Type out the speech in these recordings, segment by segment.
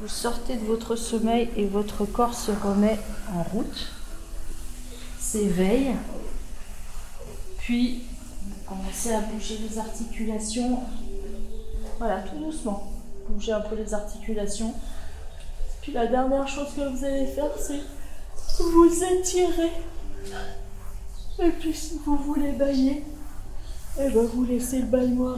Vous sortez de votre sommeil et votre corps se remet en route, s'éveille, puis commencez à bouger les articulations. Voilà, tout doucement. Bougez un peu les articulations. Puis la dernière chose que vous allez faire, c'est vous étirer. Et puis si vous voulez bailler, eh ben vous laissez le baillement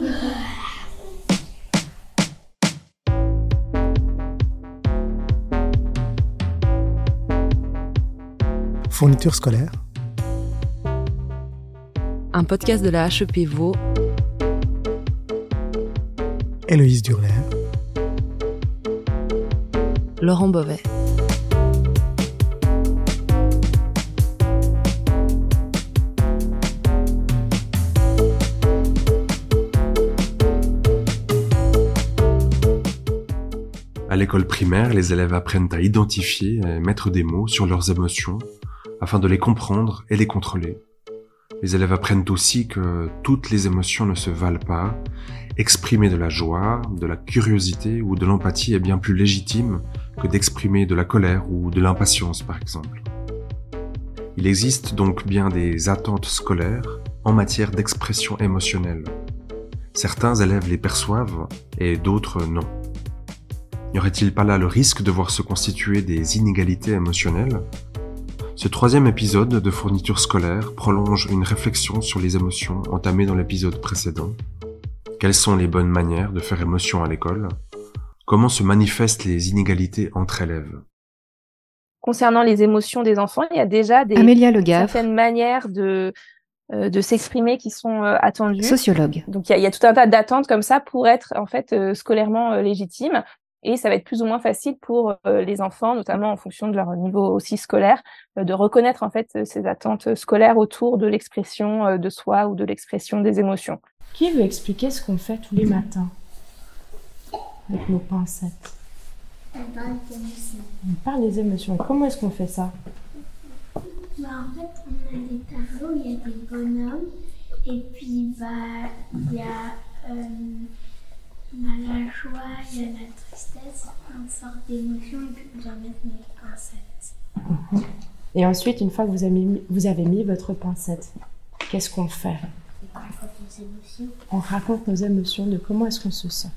arriver. Fourniture scolaire. Un podcast de la HEP Vaud. Héloïse Durler. Laurent Beauvais. À l'école primaire, les élèves apprennent à identifier et mettre des mots sur leurs émotions afin de les comprendre et les contrôler. Les élèves apprennent aussi que toutes les émotions ne se valent pas. Exprimer de la joie, de la curiosité ou de l'empathie est bien plus légitime que d'exprimer de la colère ou de l'impatience par exemple. Il existe donc bien des attentes scolaires en matière d'expression émotionnelle. Certains élèves les perçoivent et d'autres non. N'y aurait-il pas là le risque de voir se constituer des inégalités émotionnelles Ce troisième épisode de fourniture scolaire prolonge une réflexion sur les émotions entamée dans l'épisode précédent. Quelles sont les bonnes manières de faire émotion à l'école? Comment se manifestent les inégalités entre élèves? Concernant les émotions des enfants, il y a déjà des Amélia certaines manières de euh, de s'exprimer qui sont euh, attendues. sociologue. Donc il y, a, il y a tout un tas d'attentes comme ça pour être en fait euh, scolairement euh, légitime. Et ça va être plus ou moins facile pour euh, les enfants, notamment en fonction de leur niveau aussi scolaire, euh, de reconnaître en fait euh, ces attentes scolaires autour de l'expression euh, de soi ou de l'expression des émotions. Qui veut expliquer ce qu'on fait tous les matins avec nos pincettes? On parle d'émotions. On parle des émotions. Comment est-ce qu'on fait ça? Bah, en fait, on a des tableaux, il y a des bonhommes, et puis bah, il y a, euh, on a la joie, il y a la tristesse, plein de sortes d'émotions, et puis on doit mettre nos pincettes. Et ensuite, une fois que vous avez mis, vous avez mis votre pincette, qu'est-ce qu'on fait? On raconte nos émotions. On raconte nos émotions, de comment est-ce qu'on se sent.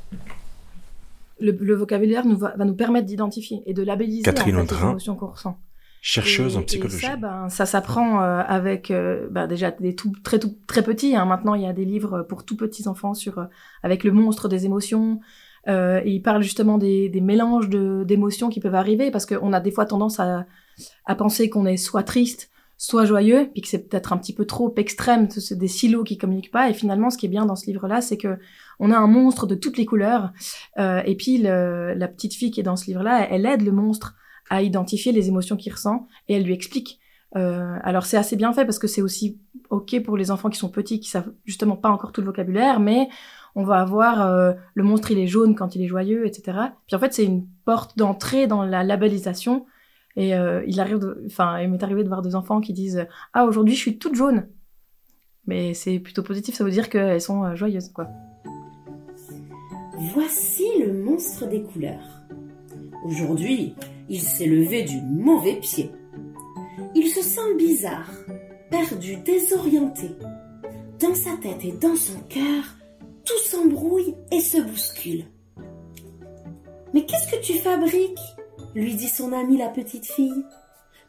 le, le vocabulaire nous va, va nous permettre d'identifier et de labelliser Catherine en fait, les émotions qu'on ressent. Chercheuse Et- en et psychologie. ça, ben, ça s'apprend euh, avec euh, ben, déjà des tout très tout, très petits. Hein. Maintenant, il y a des livres pour tout petits enfants sur euh, avec le monstre des émotions. Euh, et il parle justement des, des mélanges de d'émotions qui peuvent arriver parce qu'on a des fois tendance à, à penser qu'on est soit triste, soit joyeux, puis que c'est peut-être un petit peu trop extrême, c'est des silos qui communiquent pas. Et finalement, ce qui est bien dans ce livre-là, c'est que on a un monstre de toutes les couleurs. Euh, et puis le- la petite fille qui est dans ce livre-là, elle aide le monstre à identifier les émotions qu'il ressent et elle lui explique. Euh, alors c'est assez bien fait parce que c'est aussi ok pour les enfants qui sont petits, qui savent justement pas encore tout le vocabulaire, mais on va avoir euh, le monstre il est jaune quand il est joyeux, etc. Puis en fait c'est une porte d'entrée dans la labellisation. Et euh, il arrive, enfin il m'est arrivé de voir des enfants qui disent ah aujourd'hui je suis toute jaune, mais c'est plutôt positif, ça veut dire qu'elles sont joyeuses quoi. Voici le monstre des couleurs. Aujourd'hui, il s'est levé du mauvais pied. Il se sent bizarre, perdu, désorienté. Dans sa tête et dans son cœur, tout s'embrouille et se bouscule. Mais qu'est-ce que tu fabriques? lui dit son amie la petite fille.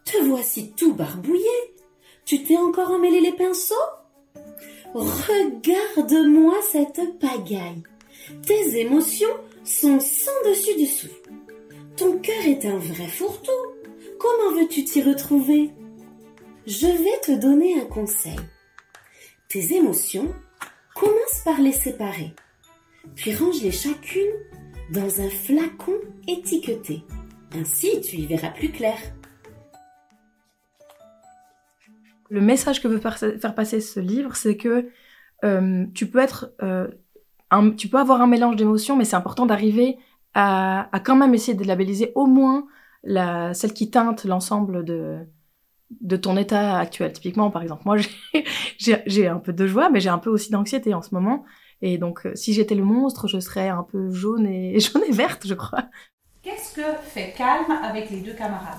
Te voici tout barbouillé. Tu t'es encore emmêlé les pinceaux? Regarde-moi cette pagaille. Tes émotions sont sans dessus dessous. Ton cœur est un vrai fourre-tout. Comment veux-tu t'y retrouver? Je vais te donner un conseil. Tes émotions, commence par les séparer, puis range-les chacune dans un flacon étiqueté. Ainsi, tu y verras plus clair. le message que veut faire passer ce livre, c'est que euh, tu peux être, euh, tu peux avoir un mélange d'émotions, mais c'est important d'arriver à, à quand même essayer de labelliser au moins la, celle qui teinte l'ensemble de de ton état actuel. Typiquement, par exemple, moi, j'ai- un peu de joie, mais j'ai un peu aussi d'anxiété en ce moment. Et donc, euh, si j'étais le monstre, je serais un peu jaune et jaune et verte, je crois. Qu'est-ce que fait Calme avec les deux camarades?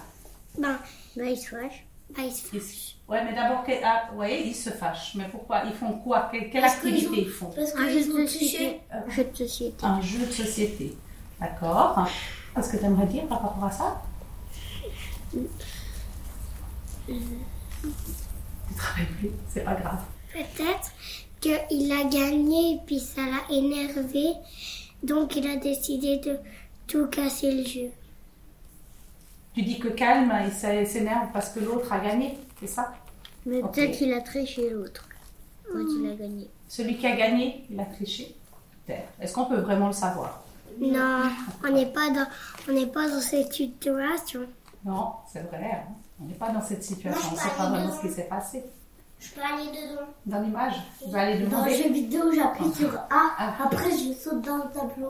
Ben, ben il se fâche. Ben, il se fâche. Ouais, mais d'abord, ah, ouais, ils se fâchent. Mais pourquoi? Ils font quoi? Quelle, activité jouent- ils font? Parce Un jeu de société. Un jeu de société. Un jeu de société. D'accord. Qu'est-ce que tu aimerais dire par rapport à ça? Tu travailles plus, c'est pas grave. Peut-être qu'il a gagné et puis ça l'a énervé. Donc il a décidé de tout casser le jeu. Tu dis que Calme, il s'é- s'énerve parce que l'autre a gagné, c'est ça? Mais peut-être qu'il a triché l'autre quand il a gagné. Celui qui a gagné, il a triché. Est-ce qu'on peut vraiment le savoir? Non, on n'est pas dans, on n'est pas dans cette situation. Non, c'est vrai. hein. On n'est pas dans cette situation. Moi, On je ne sait peux pas vraiment dedans. ce qui s'est passé. Je peux aller dedans. Dans l'image, tu vas aller Dans le jeu vidéo, j'appuie sur A. Ah. Après, je saute dans le tableau.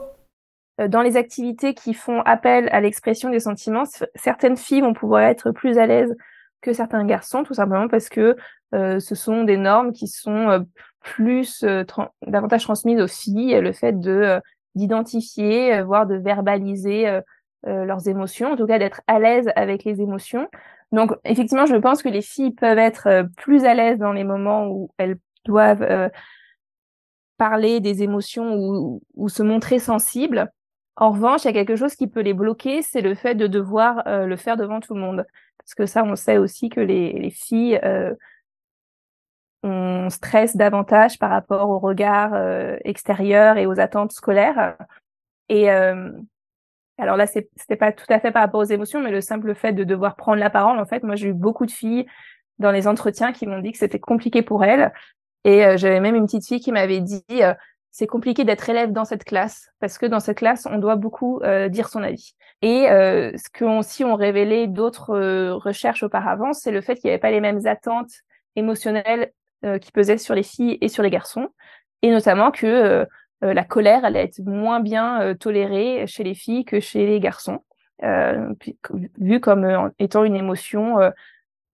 Euh, Dans les activités qui font appel à l'expression des sentiments, certaines filles vont pouvoir être plus à l'aise que certains garçons, tout simplement parce que euh, ce sont des normes qui sont euh, plus euh, davantage transmises aux filles, le fait de euh, d'identifier, euh, voire de verbaliser euh, euh, leurs émotions, en tout cas d'être à l'aise avec les émotions. Donc effectivement, je pense que les filles peuvent être plus à l'aise dans les moments où elles doivent parler des émotions ou, se montrer sensibles. En revanche, il y a quelque chose qui peut les bloquer, c'est le fait de devoir le faire devant tout le monde. Parce que ça, on sait aussi que les, les filles, on stresse davantage par rapport au regard euh, extérieur et aux attentes scolaires. Et euh, alors là, c'était pas tout à fait par rapport aux émotions, mais le simple fait de devoir prendre la parole, en fait, moi, j'ai eu beaucoup de filles dans les entretiens qui m'ont dit que c'était compliqué pour elles. Et euh, j'avais même une petite fille qui m'avait dit, euh, c'est compliqué d'être élève dans cette classe parce que dans cette classe, on doit beaucoup euh, dire son avis. Et ce que aussi ont révélé d'autres recherches auparavant, c'est le fait qu'il n'y avait pas les mêmes attentes émotionnelles qui pesaient sur les filles et sur les garçons, et notamment que euh, euh, la colère allait être moins bien euh, tolérée chez les filles que chez les garçons, euh, vu comme euh, étant une émotion euh,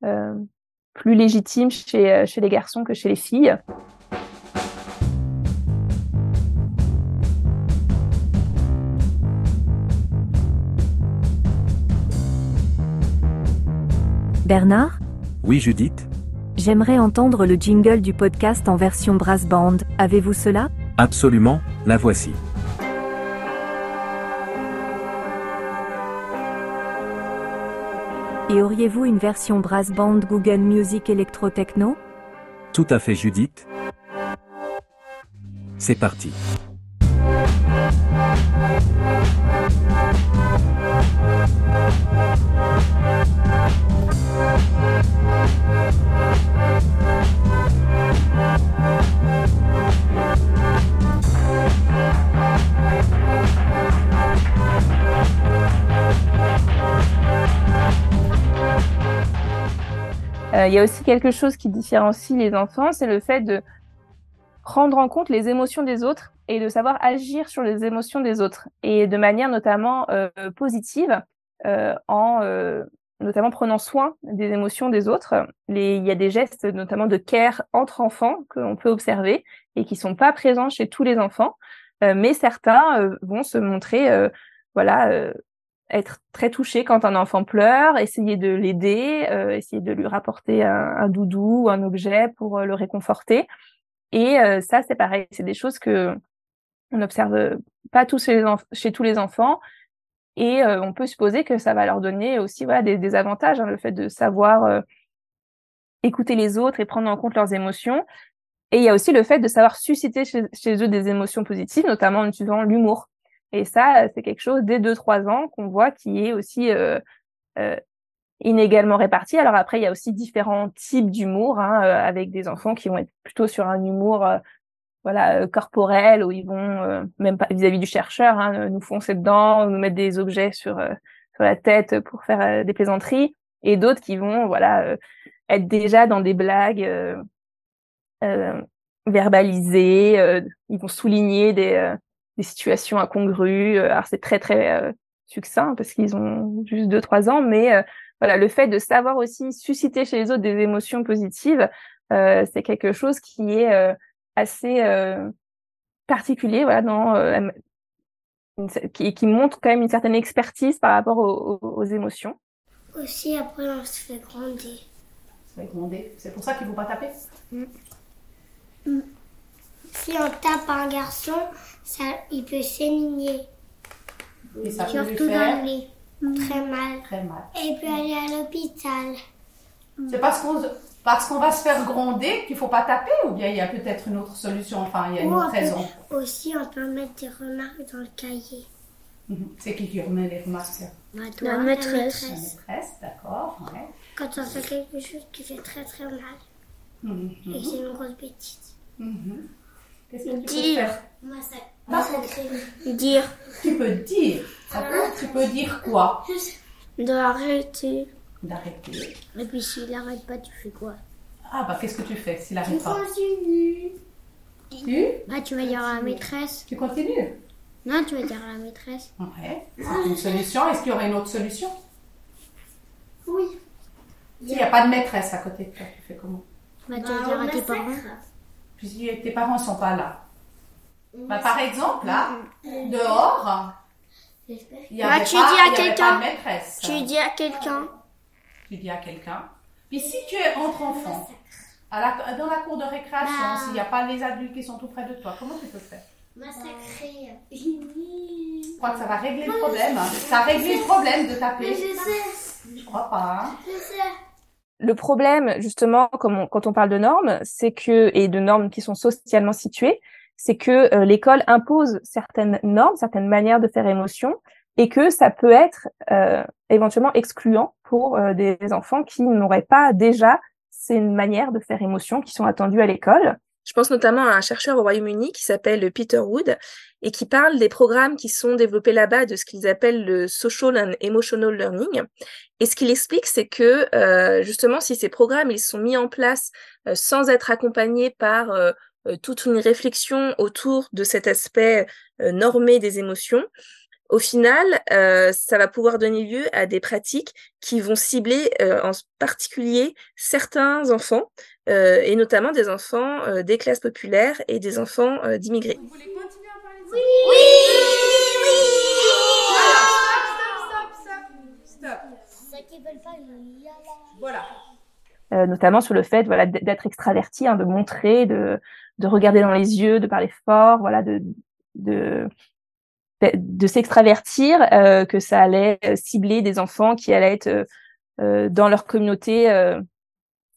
euh, plus légitime chez, euh, chez les garçons que chez les filles. Bernard, Oui, Judith? J'aimerais entendre le jingle du podcast en version brass band. Avez-vous cela? Absolument, la voici. Et auriez-vous une version brass band Google Music Electro Techno? Tout à fait, Judith. C'est parti. Il y a aussi quelque chose qui différencie les enfants, c'est le fait de prendre en compte les émotions des autres et de savoir agir sur les émotions des autres et de manière notamment euh, positive euh, en euh, notamment prenant soin des émotions des autres. Il y a des gestes notamment de care entre enfants que l'on peut observer et qui sont pas présents chez tous les enfants, euh, mais certains euh, vont se montrer euh, voilà euh, être très touché quand un enfant pleure, essayer de l'aider, euh, essayer de lui rapporter un, doudou ou un objet pour euh, le réconforter. Et euh, ça, c'est pareil, c'est des choses que on n'observe pas tous chez, tous les enfants. Et on peut supposer que ça va leur donner aussi voilà, des, avantages, hein, le fait de savoir écouter les autres et prendre en compte leurs émotions. Et il y a aussi le fait de savoir susciter chez, chez eux des émotions positives, notamment en utilisant l'humour. Et ça, c'est quelque chose dès 2-3 ans qu'on voit qui est aussi euh, euh, inégalement réparti. Alors après, il y a aussi différents types d'humour, hein, euh, avec des enfants qui vont être plutôt sur un humour voilà, corporel, où ils vont, même pas vis-à-vis du chercheur, hein, nous foncer dedans, nous mettre des objets sur, sur la tête pour faire des plaisanteries, et d'autres qui vont voilà, être déjà dans des blagues euh, euh, verbalisées, euh, ils vont souligner des, des situations incongrues. euh, Alors c'est très très euh, succinct parce qu'ils ont juste deux trois ans, mais euh, voilà le fait de savoir aussi susciter chez les autres des émotions positives, euh, c'est quelque chose qui est euh, assez euh, particulier voilà dans euh, qui, qui montre quand même une certaine expertise par rapport aux, aux émotions. Aussi, après, on se fait gronder. Se fait gronder. C'est pour ça qu'il ne faut pas taper? Si on tape un garçon, ça, il peut s'éligner. Et ça peut lui Surtout faire dans le lit. Très mal. très mal. Et il peut aller à l'hôpital. C'est parce qu'on parce qu'on va se faire gronder qu'il ne faut pas taper ou bien il y a peut-être une autre solution, enfin il y a une Ou autre peut- raison. Aussi, on peut mettre des remarques dans le cahier. Mhm. C'est qui qui remet les remarques? Bah, La toi, maîtresse. la La maîtresse. maîtresse, d'accord. ouais. Quand on fait quelque chose qui fait très très mal Mhm, et que mhm, c'est une grosse bêtise. mhm. Qu'est-ce que tu peux Dire. faire Moi, ça. Moi, Dire. Tu peux dire. Tu peux dire quoi D'arrêter. D'arrêter. Et puis s'il n'arrête pas, tu fais quoi Ah bah qu'est-ce que tu fais s'il Tu n'arrive pas continues. Tu Bah, tu vas dire à la maîtresse. Tu continues Non, tu vas dire à la maîtresse. Ouais. C'est une solution. Est-ce qu'il y aurait une autre solution Oui. S'il n'y a pas de maîtresse à côté de toi, tu fais comment Bah, tu vas dire à tes parents. Puis si tes parents sont pas là. Bah, par exemple, là, dehors, il y Bah, avait tu pas, dis à il y avait quelqu'un. pas de maîtresse. Tu dis à quelqu'un. Tu dis à quelqu'un. Puis si tu es entre enfants, à la- dans la cour de récréation, Bah. s'il n'y a pas les adultes qui sont tout près de toi, comment tu peux faire? Massacrer. Je crois que ça va régler le problème. hein. Ça a réglé le problème de taper. sais. Je crois pas. hein. Je sais. Le problème, justement, quand on parle de normes, c'est que, et de normes qui sont socialement situées, c'est que euh, l'école impose certaines normes, certaines manières de faire émotion, et que ça peut être euh, éventuellement excluant pour euh, des enfants qui n'auraient pas déjà ces manières de faire émotion qui sont attendues à l'école. Je pense notamment à un chercheur au Royaume-Uni qui s'appelle Peter Wood et qui parle des programmes qui sont développés là-bas de ce qu'ils appellent le social and emotional learning. Et ce qu'il explique, c'est que euh, justement, si ces programmes ils sont mis en place euh, sans être accompagnés par euh, toute une réflexion autour de cet aspect normé des émotions, au final, ça va pouvoir donner lieu à des pratiques qui vont cibler en particulier certains enfants, et notamment des enfants des classes populaires et des enfants euh, d'immigrés. Ceux qui veulent pas, il y a là. Voilà. Notamment sur le fait voilà, d'être extraverti, hein, de montrer, de, de regarder dans les yeux, de parler fort, voilà, de, s'extravertir, euh, que ça allait euh, cibler des enfants qui allaient être euh, dans leur communauté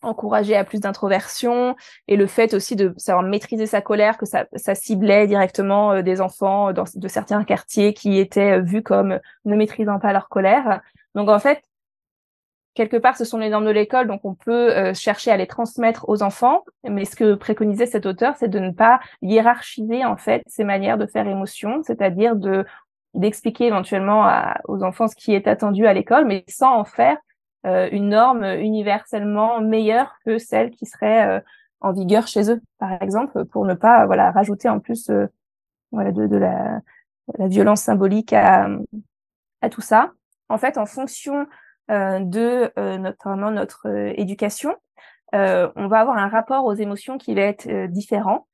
euh, encouragés à plus d'introversion, et le fait aussi de savoir maîtriser sa colère, que ça, ciblait directement euh, des enfants dans, de certains quartiers qui étaient euh, vus comme ne maîtrisant pas leur colère. Donc en fait, quelque part, ce sont les normes de l'école, donc on peut euh, chercher à les transmettre aux enfants. Mais ce que préconisait cet auteur, c'est de ne pas hiérarchiser en fait ces manières de faire émotion, c'est-à-dire de d'expliquer éventuellement aux enfants ce qui est attendu à l'école, mais sans en faire euh, une norme universellement meilleure que celle qui serait euh, en vigueur chez eux, par exemple, pour ne pas voilà rajouter en plus euh, de, la, violence symbolique à, tout ça. En fait, en fonction euh, de euh, notamment notre euh, éducation, euh, on va avoir un rapport aux émotions qui va être euh, différent.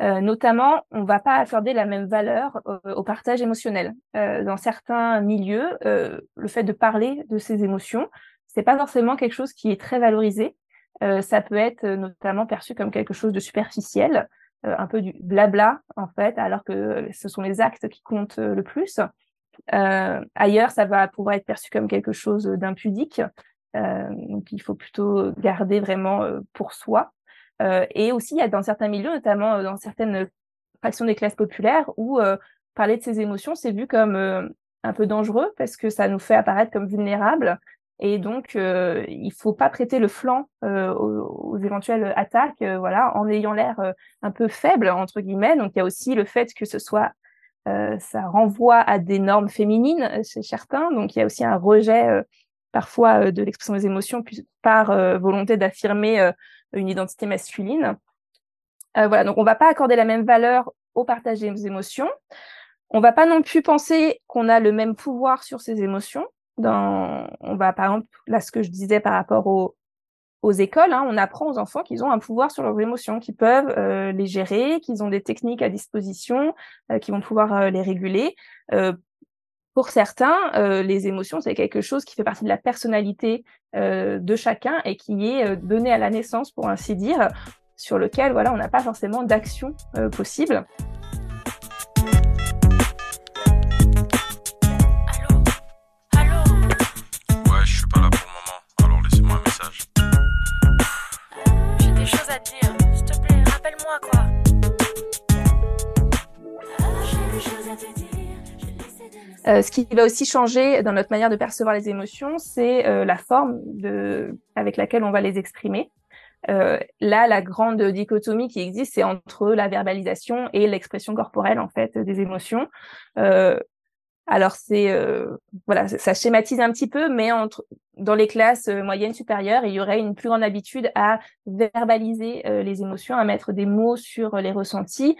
Euh, notamment, on va pas accorder la même valeur euh, au partage émotionnel. Euh, dans certains milieux, euh, le fait de parler de ses émotions, c'est pas forcément quelque chose qui est très valorisé. Euh, ça peut être euh, notamment perçu comme quelque chose de superficiel, euh, un peu du blabla en fait, alors que ce sont les actes qui comptent le plus. Ailleurs, ça va pouvoir être perçu comme quelque chose d'impudique. Donc, il faut plutôt garder vraiment pour soi. Et aussi, il y a dans certains milieux, notamment dans certaines fractions des classes populaires, où parler de ses émotions, c'est vu comme un peu dangereux parce que ça nous fait apparaître comme vulnérables. Et donc, euh, il faut pas prêter le flanc euh, aux, éventuelles attaques, euh, voilà, en ayant l'air euh, un peu faible entre guillemets. Donc, il y a aussi le fait que ce soit ça renvoie à des normes féminines chez certains. Donc, il y a aussi un rejet parfois de l'expression des émotions par volonté d'affirmer une identité masculine. Voilà, donc on va pas accorder la même valeur au partage des émotions. On va pas non plus penser qu'on a le même pouvoir sur ces émotions. On va par exemple, là ce que je disais par rapport au, aux écoles, hein, on apprend aux enfants qu'ils ont un pouvoir sur leurs émotions, qu'ils peuvent euh, les gérer, qu'ils ont des techniques à disposition, euh, qui vont pouvoir euh, les réguler. pour certains, les émotions, c'est quelque chose qui fait partie de la personnalité de chacun et qui est donné à la naissance, pour ainsi dire, sur lequel voilà, on n'a pas forcément d'action possible. Ce qui va aussi changer dans notre manière de percevoir les émotions, c'est euh, la forme avec laquelle on va les exprimer. Euh, là, la grande dichotomie qui existe, c'est entre la verbalisation et l'expression corporelle en fait des émotions. Euh, alors c'est euh, voilà, ça schématise un petit peu, mais dans les classes moyennes supérieures, il y aurait une plus grande habitude à verbaliser les émotions, à mettre des mots sur les ressentis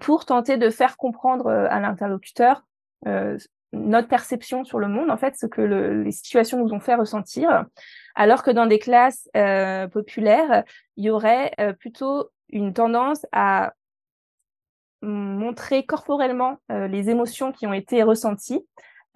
pour tenter de faire comprendre à l'interlocuteur notre perception sur le monde, en fait, ce que les situations nous ont fait ressentir, alors que dans des classes euh, populaires, il y aurait euh, plutôt une tendance à montrer corporellement euh, les émotions qui ont été ressenties,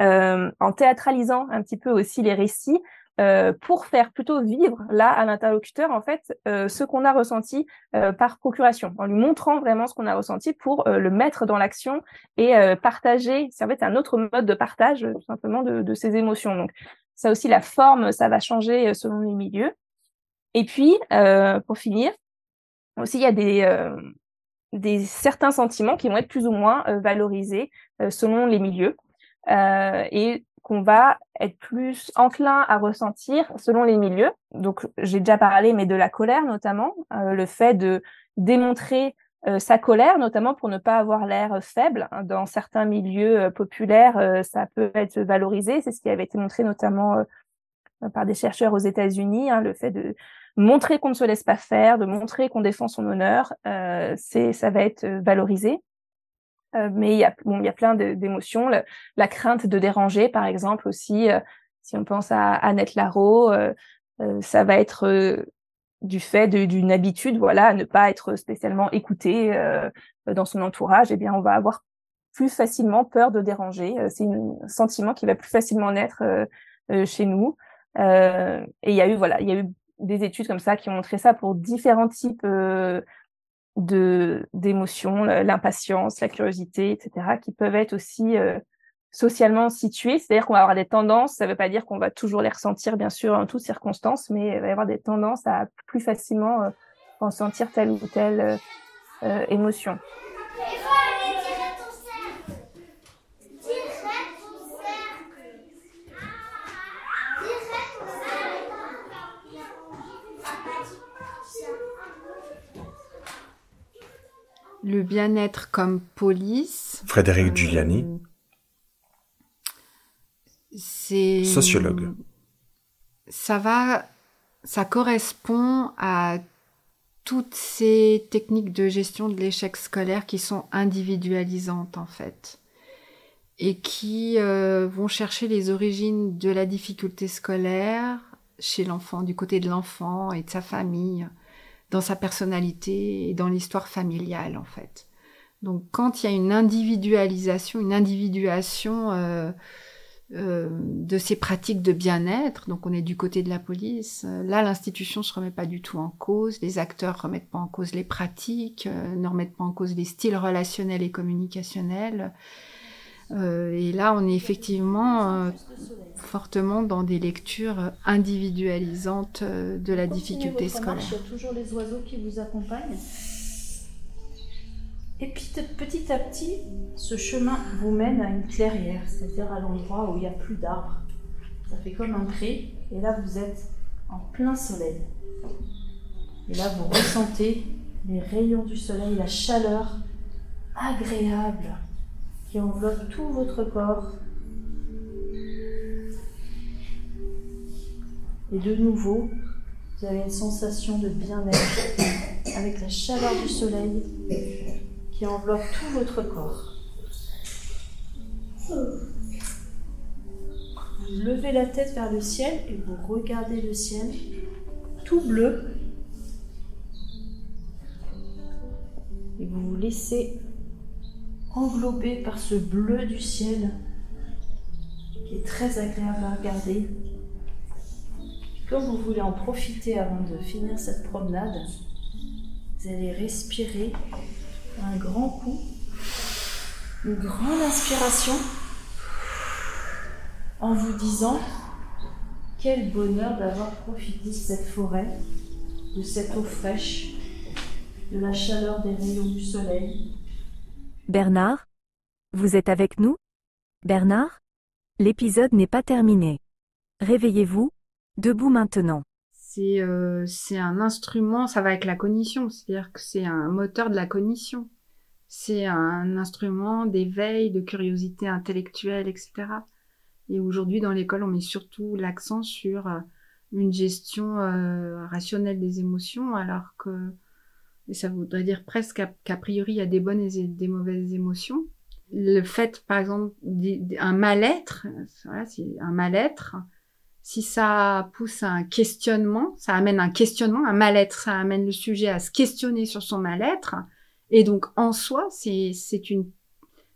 en théâtralisant un petit peu aussi les récits, euh, pour faire plutôt vivre là à l'interlocuteur en fait euh, ce qu'on a ressenti euh, par procuration, en lui montrant vraiment ce qu'on a ressenti pour le mettre dans l'action et partager. C'est en fait un autre mode de partage tout simplement de, de ces émotions. Donc ça aussi la forme, ça va changer selon les milieux. Et puis pour finir, aussi il y a des des certains sentiments qui vont être plus ou moins valorisés selon les milieux. et qu'on va être plus enclin à ressentir selon les milieux. Donc, j'ai déjà parlé, mais de la colère notamment, euh, le fait de démontrer euh, sa colère, notamment pour ne pas avoir l'air faible. Dans certains milieux euh, populaires, ça peut être valorisé. C'est ce qui avait été montré notamment par des chercheurs aux États-Unis, hein, le fait de montrer qu'on ne se laisse pas faire, de montrer qu'on défend son honneur, ça va être valorisé. Euh, mais il y a, bon, y a plein d'émotions. La, crainte de déranger, par exemple, aussi. Euh, si on pense à Annette Larot, euh, ça va être du fait d'une habitude, voilà, à ne pas être spécialement écouté dans son entourage. Eh bien, on va avoir plus facilement peur de déranger. C'est un sentiment qui va plus facilement naître chez nous. et il y a eu, voilà, il y a eu des études comme ça qui ont montré ça pour différents types d'émotions, l'impatience, la curiosité, etc., qui peuvent être aussi euh, socialement situées. C'est-à-dire qu'on va avoir des tendances, ça ne veut pas dire qu'on va toujours les ressentir, bien sûr, en toutes circonstances, mais il va y avoir des tendances à plus facilement euh, ressentir telle ou telle euh, émotion. Le bien-être comme police. Frédéric Giuliani. Euh, c'est sociologue. Ça va, ça correspond à toutes ces techniques de gestion de l'échec scolaire qui sont individualisantes en fait et qui euh, vont chercher les origines de la difficulté scolaire chez l'enfant, du côté de l'enfant et de sa famille dans sa personnalité et dans l'histoire familiale en fait. Donc quand il y a une individualisation, une individuation euh, euh, de ces pratiques de bien-être, donc on est du côté de la police, euh, là l'institution se remet pas du tout en cause, les acteurs remettent pas en cause les pratiques, ne remettent pas en cause les styles relationnels et communicationnels. Et là on est effectivement fortement dans des lectures individualisantes euh, de la difficulté scolaire. il y a toujours les oiseaux qui vous accompagnent. Et puis petit à petit, ce chemin vous mène à une clairière, c'est-à-dire à, l'endroit où il n'y a plus d'arbres. Ça fait comme un pré, et là vous êtes en plein soleil. Et là vous ressentez les rayons du soleil, la chaleur agréable qui enveloppe tout votre corps Et de nouveau, vous avez une sensation de bien-être avec la chaleur du soleil qui enveloppe tout votre corps. Vous levez la tête vers le ciel et vous regardez le ciel tout bleu. Et vous vous laissez englobé par ce bleu du ciel qui est très agréable à regarder. Quand vous voulez en profiter avant de finir cette promenade, vous allez respirer un grand coup, une grande inspiration, en vous disant quel bonheur d'avoir profité de cette forêt, de cette eau fraîche, de la chaleur des rayons du soleil. Bernard? Vous êtes avec nous? Bernard? L'épisode n'est pas terminé. Réveillez-vous, debout maintenant. C'est euh, c'est un instrument, ça va avec la cognition, c'est-à-dire que c'est un moteur de la cognition. C'est un instrument d'éveil, de curiosité intellectuelle, etc. Et aujourd'hui, dans l'école, on met surtout l'accent sur euh, une gestion euh, rationnelle des émotions, alors que et ça voudrait dire presque qu'a priori il y a des bonnes et des mauvaises émotions. Le fait, par exemple, un mal-être, voilà, un mal-être, si ça pousse à un questionnement, ça amène un questionnement, un mal-être, ça amène le sujet à se questionner sur son mal-être, et donc en soi, c'est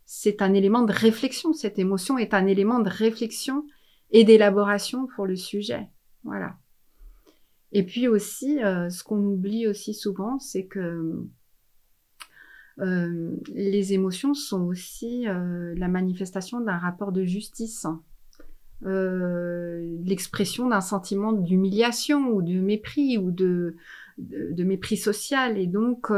c'est un élément de réflexion. Cette émotion est un élément de réflexion et d'élaboration pour le sujet. Voilà. Et puis aussi, euh, ce qu'on oublie aussi souvent, c'est que euh, les émotions sont aussi euh, la manifestation d'un rapport de justice, l'expression d'un sentiment d'humiliation ou de mépris ou de, de, mépris social. Et donc,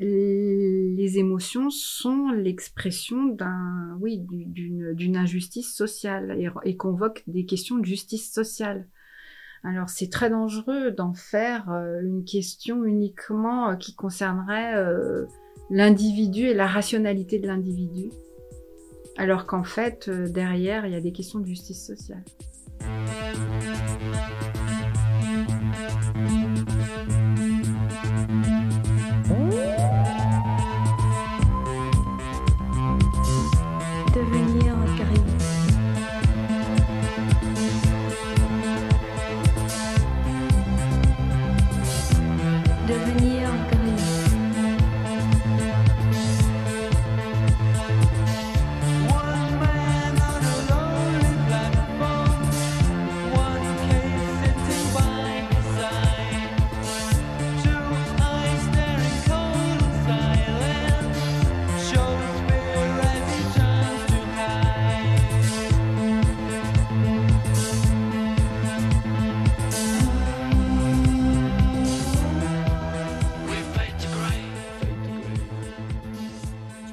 les émotions sont l'expression d'un, oui, d'une injustice sociale et, et convoquent des questions de justice sociale. Alors c'est très dangereux d'en faire euh, une question uniquement euh, qui concernerait euh, l'individu et la rationalité de l'individu, alors qu'en fait derrière il y a des questions de justice sociale.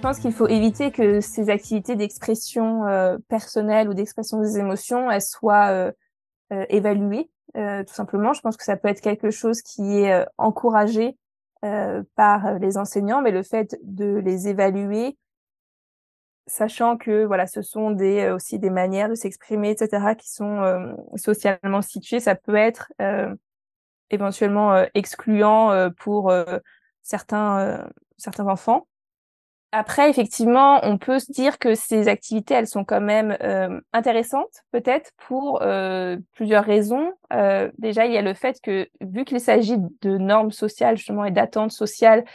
Pense qu'il faut éviter que ces activités d'expression euh, personnelle ou d'expression des émotions, elles soient euh, euh, évaluées, tout simplement. Je pense que ça peut être quelque chose qui est encouragé par les enseignants, mais le fait de les évaluer, sachant que voilà, ce sont des aussi des manières de s'exprimer, etc., qui sont socialement situées, ça peut être éventuellement excluant pour certains certains enfants. Après, effectivement, on peut se dire que ces activités, elles sont quand même euh, intéressantes, peut-être pour euh, plusieurs raisons. Euh, déjà, il y a le fait que, vu qu'il s'agit de normes sociales justement et d'attentes sociales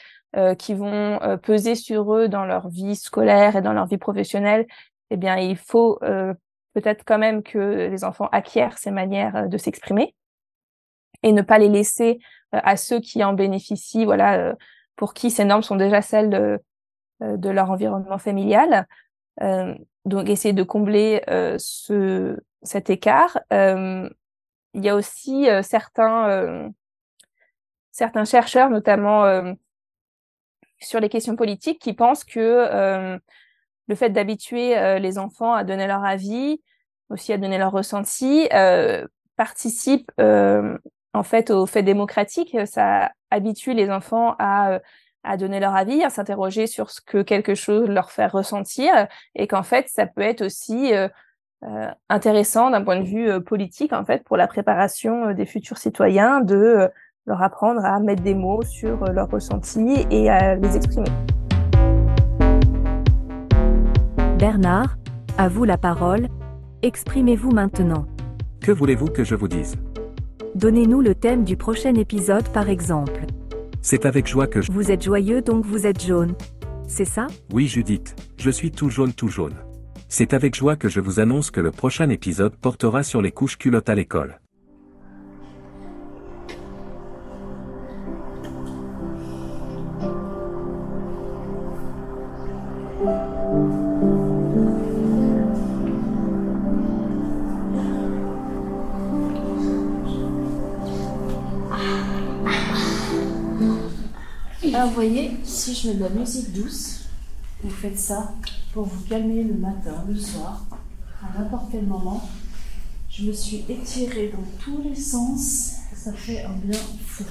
qui vont peser sur eux dans leur vie scolaire et dans leur vie professionnelle, eh bien, il faut peut-être quand même que les enfants acquièrent ces manières de s'exprimer et ne pas les laisser à ceux qui en bénéficient, voilà, pour qui ces normes sont déjà celles de euh, de leur environnement familial. Euh, donc essayer de combler euh, ce, cet écart. il y a aussi certains, certains chercheurs, notamment sur les questions politiques, qui pensent que le fait d'habituer les enfants à donner leur avis, aussi à donner leur ressenti, participe en fait au fait démocratique. Ça habitue les enfants à à donner leur avis, à s'interroger sur ce que quelque chose leur fait ressentir, et qu'en fait, ça peut être aussi euh, euh, intéressant d'un point de vue euh, politique, en fait, pour la préparation des futurs citoyens, de leur apprendre à mettre des mots sur leurs ressentis et à les exprimer. Bernard, à vous la parole. Exprimez-vous maintenant. Que voulez-vous que je vous dise? Donnez-nous le thème du prochain épisode par exemple. C'est avec joie que je... Vous êtes joyeux donc vous êtes jaune. C'est ça? Oui Judith, je suis tout jaune tout jaune. C'est avec joie que je vous annonce que le prochain épisode portera sur les couches culottes à l'école. Vous voyez, si je mets de la musique douce, vous faites ça pour vous calmer le matin, le soir, à n'importe quel moment. Je me suis étirée dans tous les sens, ça fait un bien fou.